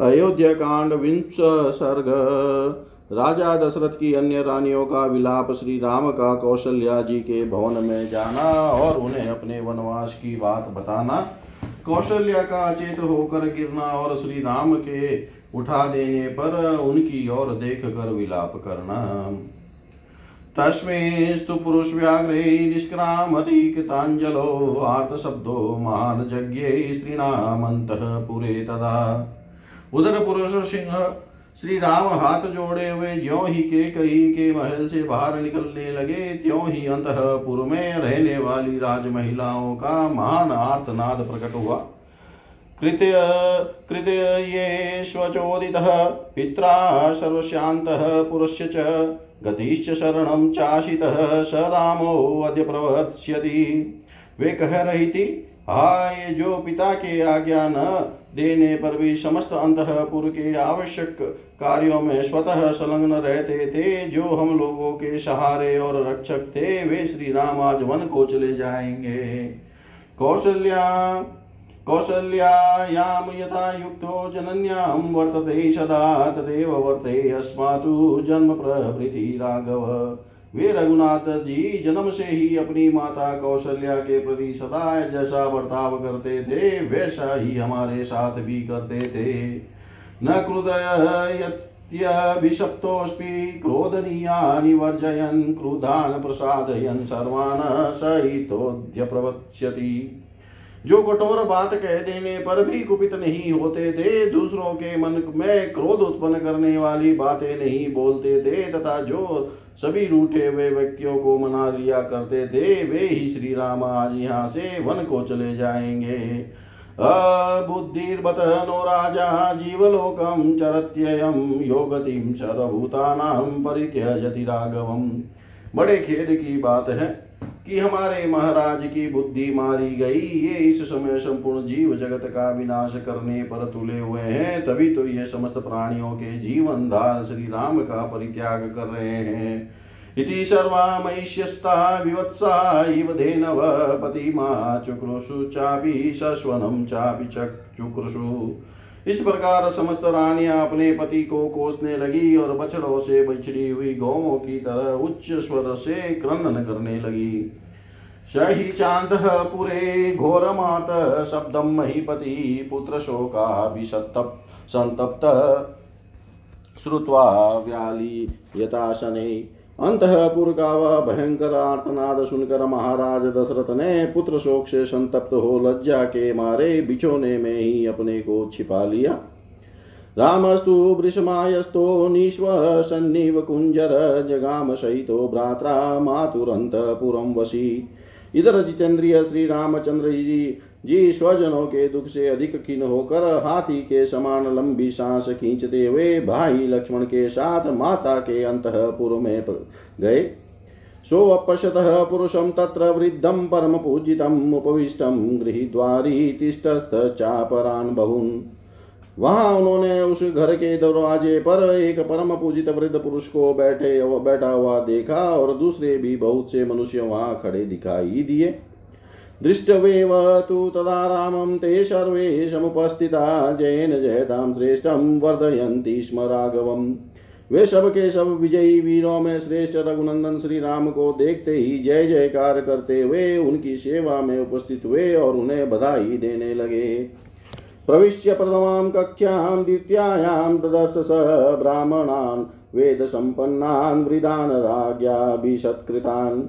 अयोध्या कांड विंश सर्ग राजा दशरथ की अन्य रानियों का विलाप श्री राम का कौशल्या जी के भवन में जाना और उन्हें अपने वनवास की बात बताना, कौशल्या का अचेत होकर गिरना और श्री राम के उठा देने पर उनकी ओर देख कर विलाप करना। तस्मिंस्तु पुरुषव्याघ्रे निष्क्रामधिकृताञ्जलो आर्तशब्दो महान् जज्ञे स्त्रीणामन्तः पुरे तदा। उधर पुरुष सिंह, श्री राम हाथ जोड़े हुए ज्यो ही के कही के महल से बाहर निकलने लगे, त्यों ही अंतपुर में रहने वाली राज महिलाओं का महान आर्तनाद प्रकट हुआ। स्वचोदितः, पित्रा सर्वशान्तः च, गतिश्च शरणं चाशितः, स रामो अद्य प्रवत्स्यति। वे कह रही थी, हाय, जो पिता के आज्ञा न देने पर भी समस्त अंतपुर के आवश्यक कार्यों में स्वतः संलग्न रहते थे, जो हम लोगों के सहारे और रक्षक थे, वे श्री राम आज वन को चले जाएँगे। कौशल्या कौसल्यायां यथा युक्तो जनन्यां वर्तते सदा तदेव वर्ते, अस्मातु जन्म प्रभृति राघव। वे रघुनाथ जी जन्म से ही अपनी माता कौशल्या के प्रति सदा जैसा बर्ताव करते थे, वैसा ही हमारे साथ भी करते थे। न क्रुदयत्यभिशप्तोऽस्मि क्रोधनीयानि वर्जयन् क्रुधान् प्रसादयन् सर्वान् सहितोऽद्य प्रवत्स्यति जो कठोर बात कह देने पर भी कुपित नहीं होते थे, दूसरों के मन में क्रोध उत्पन्न करने वाली बातें नहीं बोलते थे, तथा जो सभी रूठे हुए व्यक्तियों को मना लिया करते थे, वे ही श्री राम आज यहाँ से वन को चले जाएँगे। अबुद्धिर्बत नो राजा जीवलोकम चरत्ययम योगतिम सर्वभूतानां परित्यजति राघवम बड़े खेद की बात है कि हमारे महाराज की बुद्धि मारी गई। ये इस समय संपूर्ण जीव जगत का विनाश करने पर तुले हुए हैं। तभी तो ये समस्त प्राणियों के जीवन धार श्री राम का परित्याग कर रहे हैं। इति सर्वा महिष्यस्ता विवत्सा इव धेनव पतिमा चुक्रुषु चापि सस्वनं चापि चुक्रुषु। इस प्रकार समस्त रानियाँ अपने पति को कोसने लगी और बछड़ों से बिछड़ी हुई गौों की तरह उच्च स्वर से क्रंदन करने लगी। सही चाँद पुरे घोरमात, शब्दम महीपति संतप्त, श्रुत्वा व्याली यथाशने। अंतपुर का वह भयंकर आर्तनाद सुनकर महाराज दशरथ ने पुत्र शोक से संतप्त हो लज्जा के मारे बिछोने में ही अपने को छिपा लिया। रामस्तु वृषमायस्तो निश्वसन्निव कुंजर जगाम सहितो भ्रात्रा मातुरंतपुरम वशी इधर जितेंद्रिय श्री रामचंद्र जी जी स्वजनों के दुख से अधिक खिन होकर हाथी के समान लंबी सांस खींचते हुए भाई लक्ष्मण के साथ माता के अंतपुर में गए। सोऽपश्यत पुरुषं तत्र वृद्धं परमपूजितम् उपविष्टं गृहीद्वारी तिष्ठश्चापरान् बहून्। वहाँ उन्होंने उस घर के दरवाजे पर एक परम पूजित वृद्ध पुरुष को बैठे बैठा हुआ देखा और दूसरे भी बहुत से मनुष्य वहाँ खड़े दिखाई दिए। दृष्टवेव तु तदा रामं ते सर्वे समुपस्थिता जयेन जयतां श्रेष्ठं वर्धयन्ति स्म राघवम्। वे सब के सब विजयी वीरों में श्रेष्ठ रघुनंदन श्री राम को देखते ही जय जयकार करते हुए उनकी सेवा में उपस्थित हुए और उन्हें बधाई देने लगे। प्रविश्य प्रथमां कक्ष्यां द्वितीयायां ददर्श स ब्राह्मणान्, वेदसम्पन्नान्, वृदान् राज्ञाभिषत्कृतान्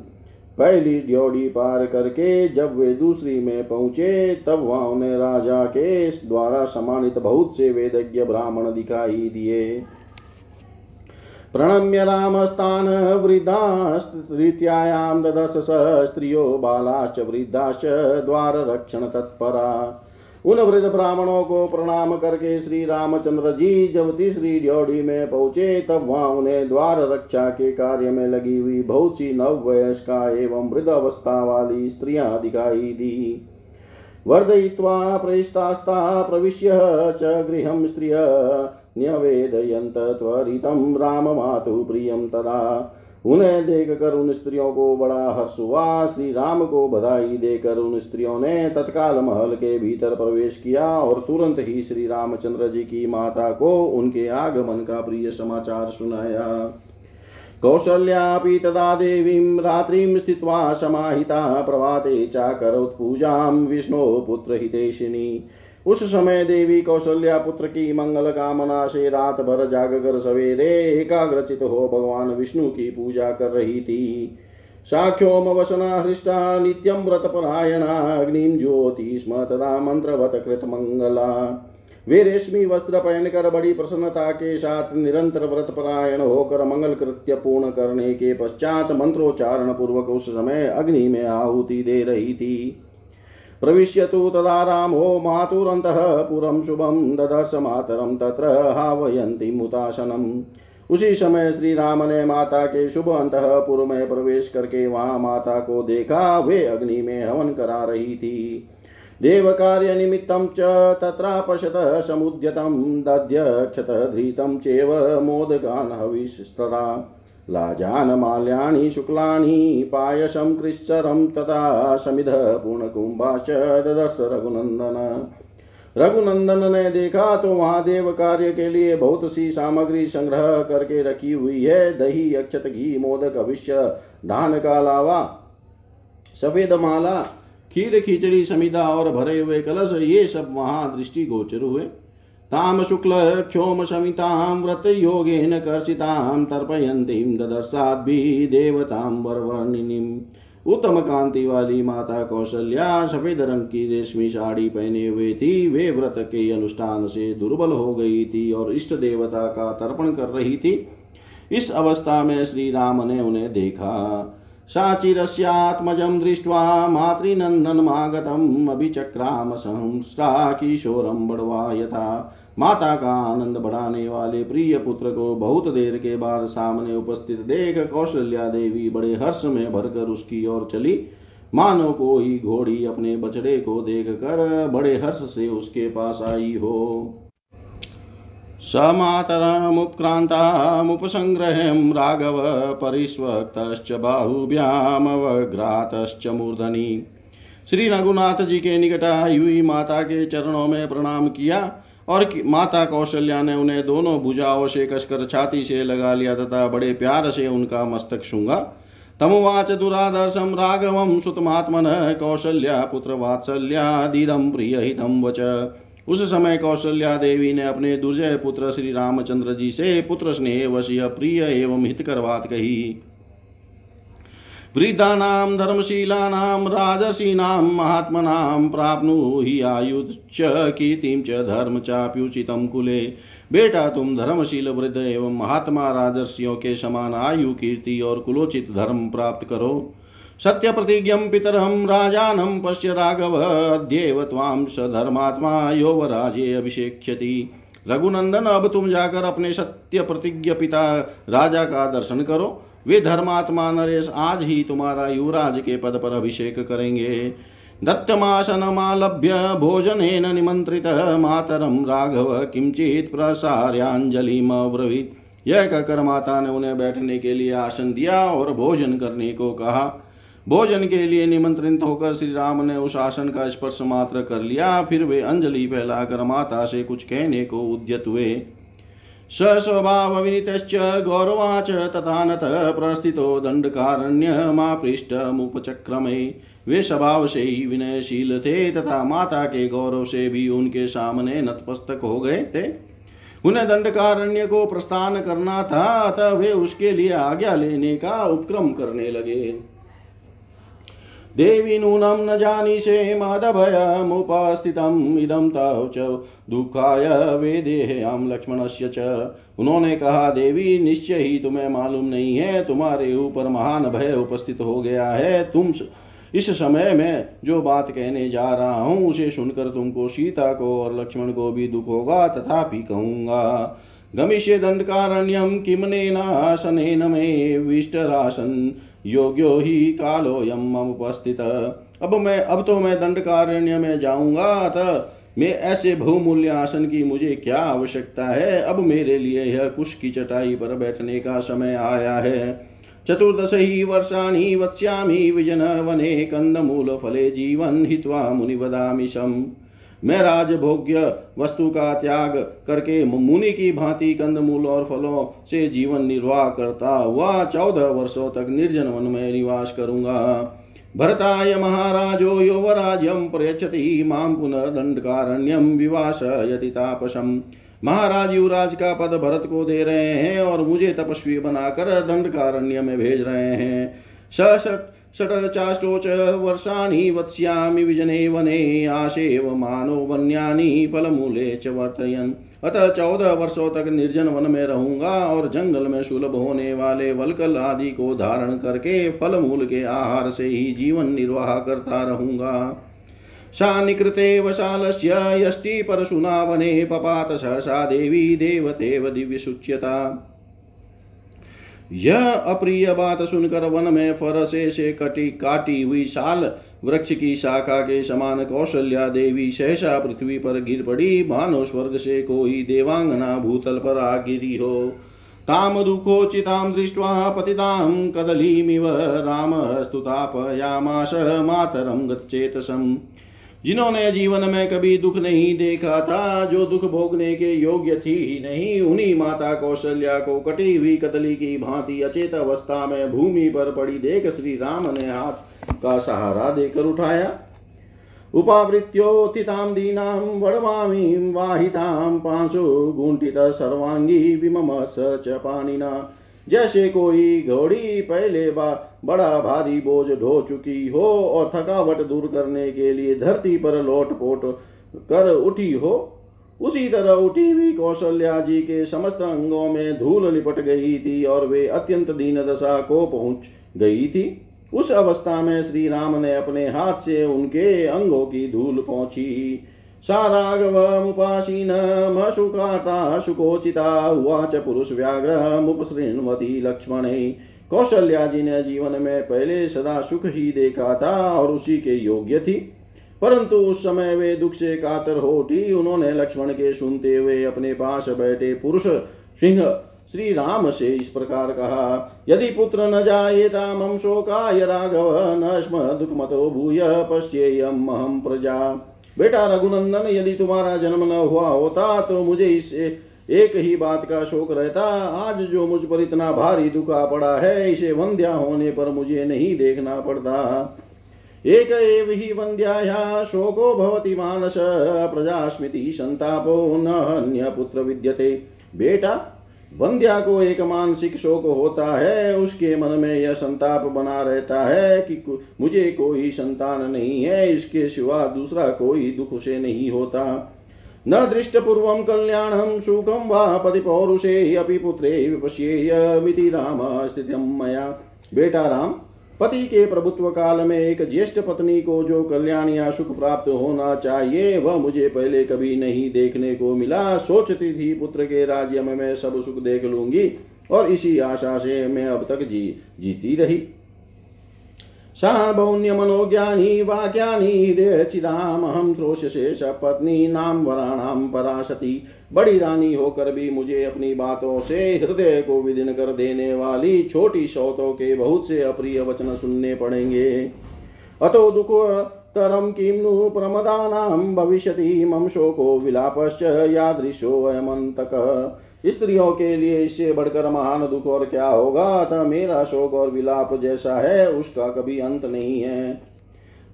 पहली ड्योढ़ी पार करके जब वे दूसरी में पहुँचे, तब वहाँ उन्हें राजा के द्वारा सम्मानित बहुत से वेदज्ञ ब्राह्मण दिखाई दिए। प्रणम्य रामस्तान् वृद्धास्तृतीयां ददश स स्त्रियो बालाश्च वृद्धाश्च द्वाररक्षणतत्परा उन वृद्ध ब्राह्मणों को प्रणाम करके श्री रामचंद्र जी जब तीसरी ड्योढ़ी में पहुँचे, तब वहाँ उन्हें द्वार रक्षा के कार्य में लगी हुई बहुत सी नव वयस्का एवं वृद्ध अवस्था वाली स्त्रियाँ दिखाई दी। वर्धयित्वा प्रविष्टास्ता प्रविश्य च गृहं स्त्रिय न्यवेदयन्त त्वरितं राममातु प्रियं तदा। उन्हें देखकर उन स्त्रियों को बड़ा हर्ष हुआ श्री राम को बधाई देकर उन स्त्रियों ने तत्काल महल के भीतर प्रवेश किया और तुरंत ही श्री रामचंद्र जी की माता को उनके आगमन का प्रिय समाचार सुनाया। कौसल्यापि तदा देवीं रात्रिं स्थित्वा समाहिता प्रभाते चाकरोत् पूजां विष्णोपुत्रहितेशिनी उस समय देवी कौशल्या पुत्र की मंगल कामना से रात भर जागकर सवेरे एकाग्रचित हो भगवान विष्णु की पूजा कर रही थी। साख्योम वसना हृष्टा, नित्यम व्रत परायणा, अग्निम ज्योति स्म तदा मंत्रवत कृत मंगला। वे रेशमी वस्त्र पहनकर बड़ी प्रसन्नता के साथ निरंतर व्रत परायण होकर मंगल कृत्य पूर्ण करने के पश्चात मंत्रोच्चारण पूर्वक उस समय अग्नि में आहुति दे रही थी। प्रविश्य तु तदा रामो मातुरन्तः पुरं शुभं ददर्श मातरं तत्र हावयन्ती मुतासनम् उसी समय श्री राम ने माता के शुभ अंतपुर में प्रवेश करके वहाँ माता को देखा, वे अग्नि में हवन करा रही थी। देव कार्य निमित्तं च तत्रापशत समुद्यतं दध्यक्षत धृतं चेव मोदगान् हविस्तदा लाजानमाल्यानि शुक्लानि पायसं कृश्चरं तथा समिध पूर्णकुम्भाश्च ददर्श रघुनन्दन रघुनंदन। ने देखा तो वहाँ देव कार्य के लिए बहुत सी सामग्री संग्रह करके रखी हुई है। दही, अक्षत घी, मोदक अविश्य धान का लावा, सफ़ेद माला, खीर, खिचड़ी, समिधा और भरे हुए कलश, ये सब वहाँ दृष्टि गोचर हुए। समितां व्रत योगेन कर्षितां तर्पयन्तीं ददर्शाद्भिः देवतां वरवर्णिनीम्। उत्तम कांति वाली माता कौशल्या सफ़ेद रंग की रेशमी साड़ी पहने हुए थी। वे व्रत के अनुष्ठान से दुर्बल हो गई थी और इष्ट देवता का तर्पण कर रही थी। इस अवस्था में श्री राम ने उन्हें देखा। साचिरस्यात्मजं दृष्ट्वा मातृनन्दनमागतम् अभिचक्राम संस्था किशोरं बड़वा यथा माता का आनंद बढ़ाने वाले प्रिय पुत्र को बहुत देर के बाद सामने उपस्थित देख कौशल्या देवी बड़े हर्ष में भरकर उसकी ओर चली। मानो कोई घोड़ी अपने बछड़े को देख कर बड़े हर्ष से उसके पास आई हो। समातरमुत्क्रान्तामुपसङ्ग्रहं राघव परिष्वक्तश्च बाहुभ्यामवघ्रातश्च मूर्धनि। श्री रघुनाथ जी के निकट आई हुई माता के चरणों में प्रणाम किया और कि माता कौशल्या ने उन्हें दोनों भुजाओं से कसकर छाती से लगा लिया तथा बड़े प्यार से उनका मस्तक शूँगा तमुवाच दुरादर्शम राघवम सुतमात्मन कौशल्या पुत्र वात्सल्यादिदम प्रिय हितम वच। उस समय कौशल्या देवी ने अपने दुर्जय पुत्र श्री रामचंद्र जी से पुत्र स्नेह वशीय प्रिय एवं हितकर बात कही। वृद्धानां धर्मशीलानां राजसीनां महात्मनां प्राप्नुहि आयुच्च कीर्तिं च धर्म चाप्युचितं कुले। बेटा, तुम धर्मशील वृद्ध एवं महात्मा राजर्षियों के समान आयु, कीर्ति और कुलोचित धर्म प्राप्त करो। सत्य प्रतिज्ञम पितरम राजानम पश्य राघव अद्येव त्वां सधर्मात्मा योवराजे अभिषेक्ष्यति। रघुनंदन, अब तुम जाकर अपने सत्य प्रतिज्ञ पिता राजा का दर्शन करो। वे धर्मात्मा नरेश आज ही तुम्हारा युवराज के पद पर अभिषेक करेंगे। दत्तमासनमालभ्य भोजनेन निमन्त्रितः मातरम राघव, किंचित प्रसार्याञ्जलिमब्रवीत्। यह कहकर माता ने उन्हें बैठने के लिए आसन दिया और भोजन करने को कहा। भोजन के लिए निमंत्रित होकर श्री राम ने उस आसन का स्पर्श मात्र कर लिया, फिर वे अंजलि फैलाकर माता से कुछ कहने को उद्यत हुए। सस्वभावविनीतश्च गौरवाच तथानतः प्रस्थितो दण्डकारण्यमापृष्टमुपचक्रमे वे स्वभाव से ही विनयशील थे तथा माता के गौरव से भी उनके सामने नतमस्तक हो गए थे। उन्हें दंडकारण्य को प्रस्थान करना था अतः वे उसके लिए आज्ञा लेने का उपक्रम करने लगे। देवी नूनं न जानीषे महदभयमुपस्थितम् इदं तव च दुःखाय वेदेहयां लक्ष्मणस्य च। उन्होंने कहा, देवी, निश्चय ही तुम्हें मालूम नहीं है, तुम्हारे ऊपर महान भय उपस्थित हो गया है। तुम इस समय में जो बात कहने जा रहा हूँ, उसे सुनकर तुमको सीता को और लक्ष्मण को भी दुख होगा, तथापि कहूँगा, गमिष्य दंडकारण्यम किमनेनाशनेन मे विष्टरासन। योग्यो ही कालोयम उपस्थित। अब मैं, अब तो मैं दंडकारण्य में जाऊँगा अतः मैं ऐसे बहुमूल्य आसन की मुझे क्या आवश्यकता है? अब मेरे लिए यह कुश की चटाई पर बैठने का समय आया है। चतुर्दश ही वर्षाणि वत्स्यामि विजनवने फले जीवन हित्वा मुनिवदामि शम्। मैं राजभोग्य वस्तु का त्याग करके मुनि की भांति कंदमूल और फलों से जीवन निर्वाह करता हुआ चौदह वर्षों तक निर्जन वन में निवास करूँगा। भरताय महाराजो योवराज्यम प्रयच्छति माम पुनर्दंडकारण्यम विवास यति तापसम महाराज युवराज का पद भरत को दे रहे हैं और मुझे तपस्वी बनाकर दंडकारण्य में भेज रहे हैं। सठ षट्चाष्टोच वर्षाणि वत्स्यामि विजने वने आशेव मानो वन्यानि फलमूले च वर्तयन्। अतः चौदह वर्षों तक निर्जन वन में रहूँगा और जंगल में सुलभ होने वाले वलकल आदि को धारण करके फल मूल के आहार से ही जीवन निर्वाह करता रहूँगा। सा निकृते वशालस्य यष्टि परशुना वने पपात सहसा देवी देवतेव दिव्यशुच्यता यह अप्रिय बात सुनकर वन में फरसे से कटी काटी हुई साल, वृक्ष की शाखा के समान कौशल्या देवी सहसा पृथ्वी पर गिर पड़ी। मानो स्वर्ग से कोई देवांगना भूतल पर आ गिरी हो। ताम दुःखोचितां दृष्ट्वा पतितां कदलीमिव राम स्तुतापयामास मातरं गच्चेतसम् जिन्होंने जीवन में कभी दुख नहीं देखा था, जो दुख भोगने के योग्य थी ही नहीं, उन्हीं माता कौशल्या को कटी हुई कदली की भांति अचेत अवस्था में भूमि पर पड़ी देख श्री राम ने हाथ का सहारा देकर उठाया। उपावृत्योत्थितां दीनां वडवामीं वाहितां पांशु गुंठित सर्वांगी विममस च पाणिना। जैसे कोई घोड़ी पहले बार बड़ा भारी बोझ ढो चुकी हो और थकावट दूर करने के लिए धरती पर लोट पोट कर उठी हो। उसी तरह उठी हुई कौशल्या जी के समस्त अंगों में धूल लिपट गई थी और वे अत्यंत दीन दशा को पहुँच गई थी। उस अवस्था में श्री राम ने अपने हाथ से उनके अंगों की धूल पहुँची। साराघवमुपासीनमशुकाता शुकोचिता उवाच पुरुषव्याघ्रमुपसृण्वती लक्ष्मणे। कौशल्या जी ने जीवन में पहले सदा सुख ही देखा था और उसी के योग्य थी। परंतु उस समय वे दुख से कातर हो उठी। उन्होंने लक्ष्मण के सुनते हुए अपने पास बैठे पुरुष सिंह श्री राम से इस प्रकार कहा, यदि पुत्र न जायेता मम शोकाय राघव, न स्म दुखमतो भूय पश्येयम अहम प्रजा। बेटा रघुनंदन, यदि तुम्हारा जन्म न हुआ होता तो मुझे इस एक ही बात का शोक रहता। आज जो मुझ पर इतना भारी दुखा पड़ा है, इसे वंध्या होने पर मुझे नहीं देखना पड़ता। एक एव ही वंद्याया शोको भवति मानस, प्रजास्मृति संतापो न अन्य पुत्र विद्यते। बेटा वंध्या को एक मानसिक शोक होता है, उसके मन में यह संताप बना रहता है कि मुझे कोई संतान नहीं है, इसके सिवा दूसरा कोई दुख से नहीं होता। न दृष्ट पूर्व कल्याणं सुखं वा पतिपौरुषे अपि पुत्रे विपश्येयमिति राम स्थितं मया। बेटा राम पति के प्रभुत्व काल में एक ज्येष्ठ पत्नी को जो कल्याण या सुख प्राप्त होना चाहिए, वह मुझे पहले कभी नहीं देखने को मिला। सोचती थी, पुत्र के राज्य में मैं सब सुख देख लूँगी और इसी आशा से मैं अब तक जी, जीती रही। साबौन्यमनोज्ञानी वाक्यानि देचिदामहं त्रोषशेष पत्नी नाम वराणाम पराशति। बड़ी रानी होकर भी मुझे अपनी बातों से, हृदय को विदिन कर देने वाली छोटी शौतों के बहुत से अप्रिय वचन सुनने पड़ेंगे। अतो दुख तरम किं नु भविष्यति, मम शोको विलापश्च यादृशोऽयमन्तक स्त्रियों के लिए इससे बढ़कर महान दुख और क्या होगा? अतः मेरा शोक और विलाप जैसा है, उसका कभी अंत नहीं है।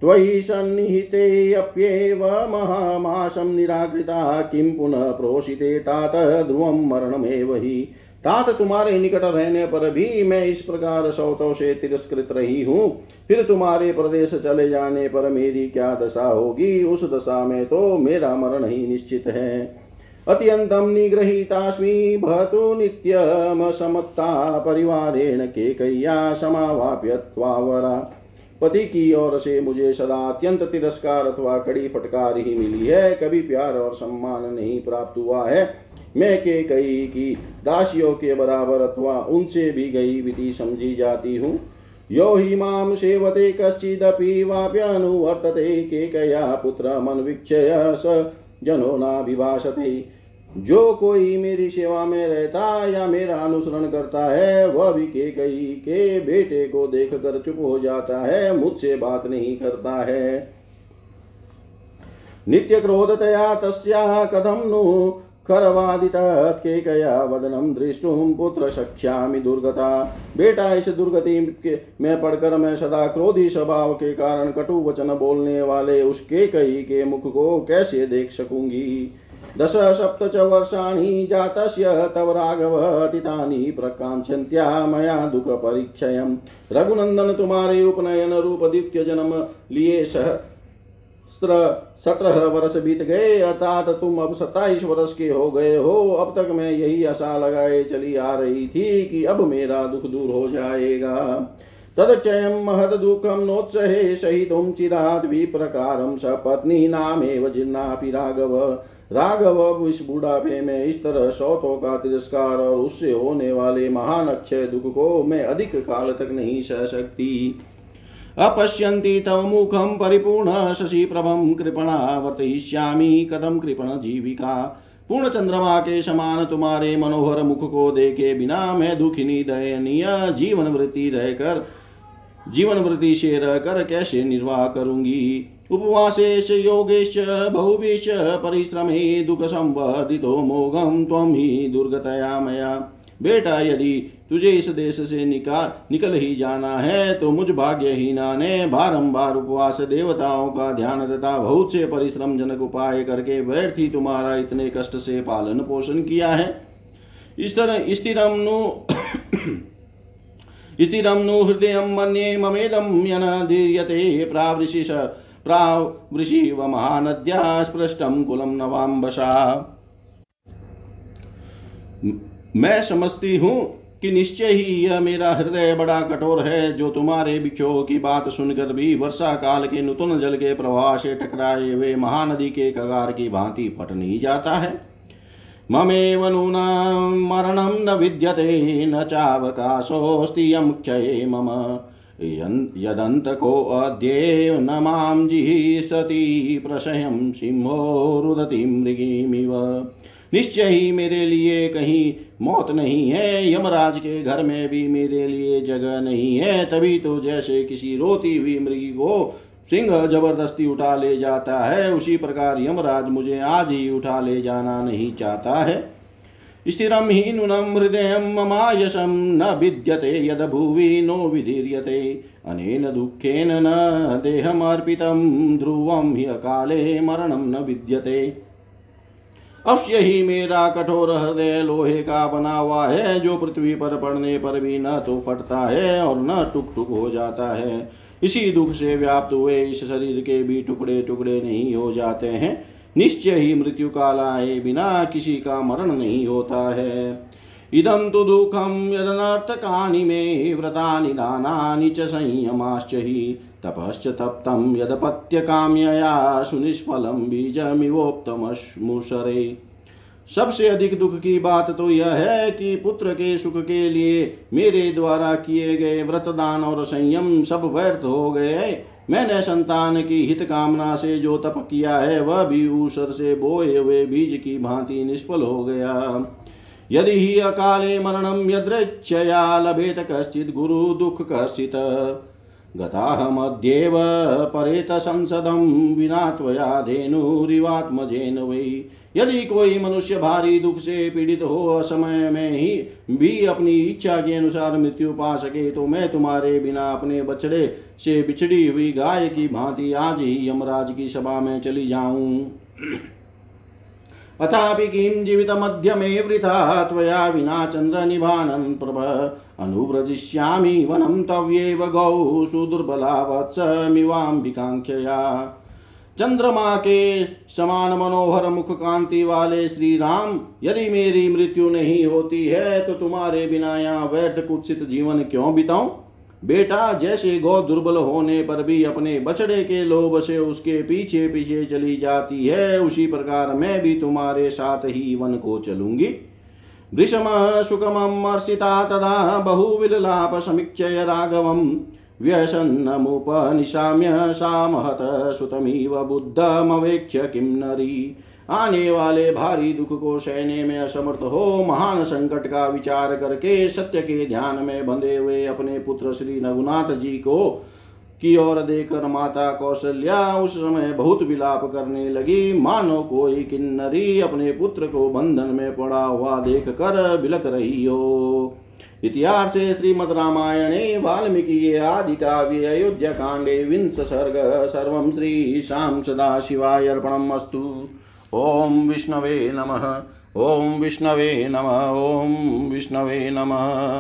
त्वयि सन्निहितेऽप्येव महामाशं निराकृता, किं पुनः प्रोषिते तात, ध्रुवं मरणमेव ही। तात तुम्हारे निकट रहने पर भी मैं इस प्रकार सौतों से तिरस्कृत रही हूँ। फिर तुम्हारे प्रदेश चले जाने पर मेरी क्या दशा होगी? उस दशा में तो मेरा मरण ही निश्चित है। अत्यन्तं निगृहीतास्मि, भवतु नित्यमसमत्ता परिवारेण केकय्या समावाप्य त्वावरा। पति की ओर से मुझे सदा अत्यंत तिरस्कार अथवा कड़ी फटकार ही मिली है। कभी प्यार और सम्मान नहीं प्राप्त हुआ है। मैं के कई की दासियों के बराबर अथवा उनसे भी गई विधि समझी जाती हूँ। यो हि माँ सेवते कश्चिदपि वाप्यनुवर्तते। केकया पुत्रमन्वीक्षय स जनो नाभिभाषते। जो कोई मेरी सेवा में रहता या मेरा अनुसरण करता है, वह भी के कई के बेटे को देख कर चुप हो जाता है, मुझसे बात नहीं करता है। नित्य क्रोधतया तस्या कथम नु करवादितात के कया वदनम दृष्टुम पुत्र सख्यामि दुर्गता। बेटा, इस दुर्गति में पढ़कर मैं सदा क्रोधी स्वभाव के कारण कटु वचन बोलने वाले उसके केकई के मुख को कैसे देख सकूँगी? दश सप्त च वर्षाणि जातस्य तव राघव अतीतानि प्रकांक्षन्त्या मया दुख परिक्षयम् रघुनंदन तुम्हारे उपनयन रूप दित्य जन्म लिए सह सत्रह वर्ष बीत गए, अर्थात तुम अब सत्ताईस वर्ष के हो गए हो। अब तक मैं यही आशा लगाए चली आ रही थी कि अब मेरा दुख दूर हो जाएगा। तदक्षयं महद दुःखं नोत्सहे सहितुं चिरात् विप्रकारं सपत्नी नामेव जिन्नापि राघव। राघव इस बुढ़ापे में इस तरह सौतों का तिरस्कार और उससे होने वाले महान अक्षय दुख को मैं अधिक काल तक नहीं सह सकती। अपश्यन्ति तव मुखं परिपूर्ण शशिप्रभं कृपणा वर्तयिष्यामि कथं कृपण जीविका। पूर्ण चंद्रमा के समान तुम्हारे मनोहर मुख को देखे बिना मैं दुखिनी, दयनीय जीवन वृत्ति रहकर जीवन वृत्ति से रहकर कैसे निर्वाह करूँगी? उपवासेश योगेश, बहुवेश, परिश्रमे, दुख संवर्धितो मोघम त्वं ही दुर्गतया मया। बेटा, यदि तुझे इस देश से निकाल निकल ही जाना है तो मुझ भाग्यहीना ने बारंबार उपवास देवताओं का ध्यान तथा बहुत से परिश्रम जनक उपाय करके व्यर्थ ही तुम्हारा इतने कष्ट से पालन पोषण किया है। इस तरह स्थिरम नु स्थिरं नु हृदयं मन्ये ममेदं यनदीर्यते प्रावृशिष प्रावृषिव महानद्या स्पृष्टं कुलं नवाम्बसा। मैं समझती हूँ कि निश्चय ही यह मेरा हृदय बड़ा कठोर है, जो तुम्हारे विक्षोभ की बात सुनकर भी वर्षा काल के नूतन जल के प्रवाह से टकराए हुए महानदी के कगार की भांति फट नहीं जाता है। ममेव नूनं मरणं न विद्यते, न चावकाशोऽस्ति यं क्षये मम। यदन्तकोऽद्येव न माँ जिहीसति प्रशयं सिंहो रुदति मृगीमिव। निश्चय ही मेरे लिए कहीं मौत नहीं है, यमराज के घर में भी मेरे लिए जगह नहीं है, तभी तो जैसे किसी रोती हुई मृगी को सिंह ज़बरदस्ती उठा ले जाता है। उसी प्रकार यमराज मुझे आज ही उठा ले जाना नहीं चाहता है। स्थिरं हि नूनं हृदयं ममायशं, न विद्यते यद भुवि नो विधीर्यते। अनेन दुःखेन न देहमर्पितं, ध्रुवं हि अकाले मरणं न विद्यते। अवश्य ही मेरा कठोर हृदय लोहे का बना हुआ है। जो पृथ्वी पर पड़ने पर भी न तो फटता है और न टुक टुक हो जाता है। इसी दुख से व्याप्त हुए इस शरीर के भी टुकड़े टुकड़े नहीं हो जाते हैं। निश्चय ही मृत्यु काल आए बिना किसी का मरण नहीं होता है। इदं तु दुःखं यदनर्थकानि मे व्रतानि दानानि च संयमाश्च हि। तपश्च तप्तं यदपत्यकाम्यया सुनिष्फलं बीजमिवोक्तमश्मुशरे सबसे अधिक दुख की बात तो यह है कि पुत्र के सुख के लिए मेरे द्वारा किए गए व्रतदान और संयम सब व्यर्थ हो गए मैंने संतान की हित कामना से जो तप किया है, वह भी ऊसर से बोए हुए बीज की भांति निष्फल हो गया। यदि ही अकाले मरणम यदृच्छया लभेत कश्चित गुरु दुख कर्षित। गताहमद्येव परेत संसदं विना त्वया धेनुरिवात्मजेन वै। यदि कोई मनुष्य भारी दुख से पीड़ित हो असमय में ही भी अपनी इच्छा के अनुसार मृत्यु पा सके तो मैं तुम्हारे बिना अपने बछड़े से बिछड़ी हुई गाय की भांति आज ही यमराज की सभा में चली जाऊँ। अथापि किं जीवितमध्यमे वृथा त्वया विना चंद्र चन्द्रनिभानं प्रभ, अनुव्रजिष्यामि वनं तव्येव गौ सुदुर्बला वत्समिवाम्बिकाङ्क्षया चंद्रमा के समान मनोहर मुख कांति वाले श्री राम यदि मेरी मृत्यु नहीं होती है तो तुम्हारे बिना यहाँ व्यर्थ कुत्सित जीवन क्यों बिताऊं? बेटा, जैसे गौ दुर्बल होने पर भी अपने बछड़े के लोभ से उसके पीछे पीछे चली जाती है, उसी प्रकार मैं भी तुम्हारे साथ ही वन को चलूँगी। वृषम सुखमर्षिता तदा बहुविललाप समीक्षय राघवम्। व्यसन्नमुपनिशाम्य सा महत सुतमिव बुद्धमवेक्ष्य किं नरी आने वाले भारी दुख को सहने में असमर्थ हो, महान संकट का विचार करके सत्य के ध्यान में बंधे हुए अपने पुत्र श्री रघुनाथ जी को की ओर देखकर माता कौशल्या उस समय बहुत विलाप करने लगी। मानो कोई किन्नरी अपने पुत्र को बंधन में पड़ा हुआ देख कर बिलक रही हो। इतिहास श्रीमद् रामायणे वाल्मीकि आदि काव्य अयोध्या कांडे विंश सर्ग सर्व श्रीशां सदाशिवाय अर्पणम् अस्तु ॐ विष्णवे नमः। ॐ विष्णवे नमः। ॐ विष्णवे नमः।